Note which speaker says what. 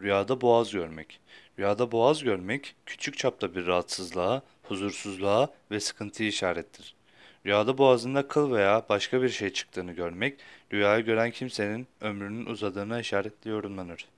Speaker 1: Rüyada boğaz görmek. Rüyada boğaz görmek küçük çapta bir rahatsızlığa, huzursuzluğa ve sıkıntıya işarettir. Rüyada boğazında kıl veya başka bir şey çıktığını görmek, rüyayı gören kimsenin ömrünün uzadığına işaretli yorumlanır.